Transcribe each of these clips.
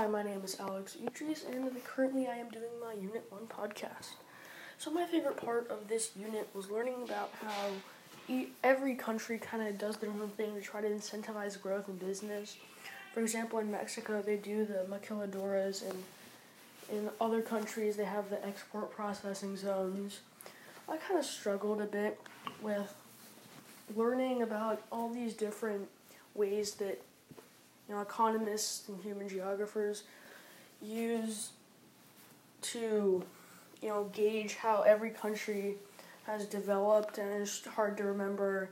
Hi, my name is Alex Idris, and currently I am doing my Unit 1 podcast. So, my favorite part of this unit was learning about how every country kind of does their own thing to try to incentivize growth in business. For example, in Mexico, they do the maquiladoras, and in other countries, they have the export processing zones. I kind of struggled a bit with learning about all these different ways that you know, economists and human geographers use to, you know, gauge how every country has developed, and it's hard to remember,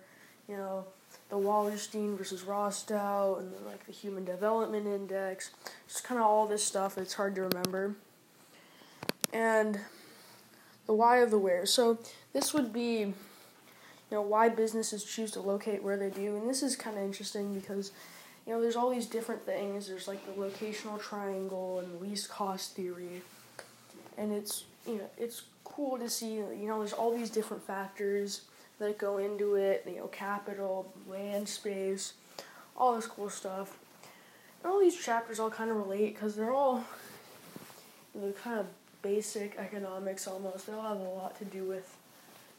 you know, the Wallerstein versus Rostow, and then, like the Human Development Index, just kind of all this stuff. It's hard to remember, and the why of the where. So this would be, you know, why businesses choose to locate where they do, and this is kind of interesting because you know, there's all these different things. There's like the locational triangle and least cost theory, and it's you know it's cool to see. You know, there's all these different factors that go into it. You know, capital, land space, all this cool stuff. And all these chapters all kind of relate because they're all the kind of basic economics almost. They all have a lot to do with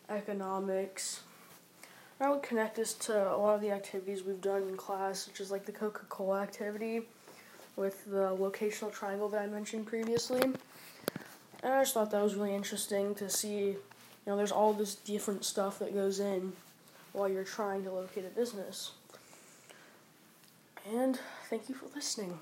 economics I would connect this to a lot of the activities we've done in class, such as like the Coca Cola activity with the locational triangle that I mentioned previously. And I just thought that was really interesting to see, you know, there's all this different stuff that goes in while you're trying to locate a business. And thank you for listening.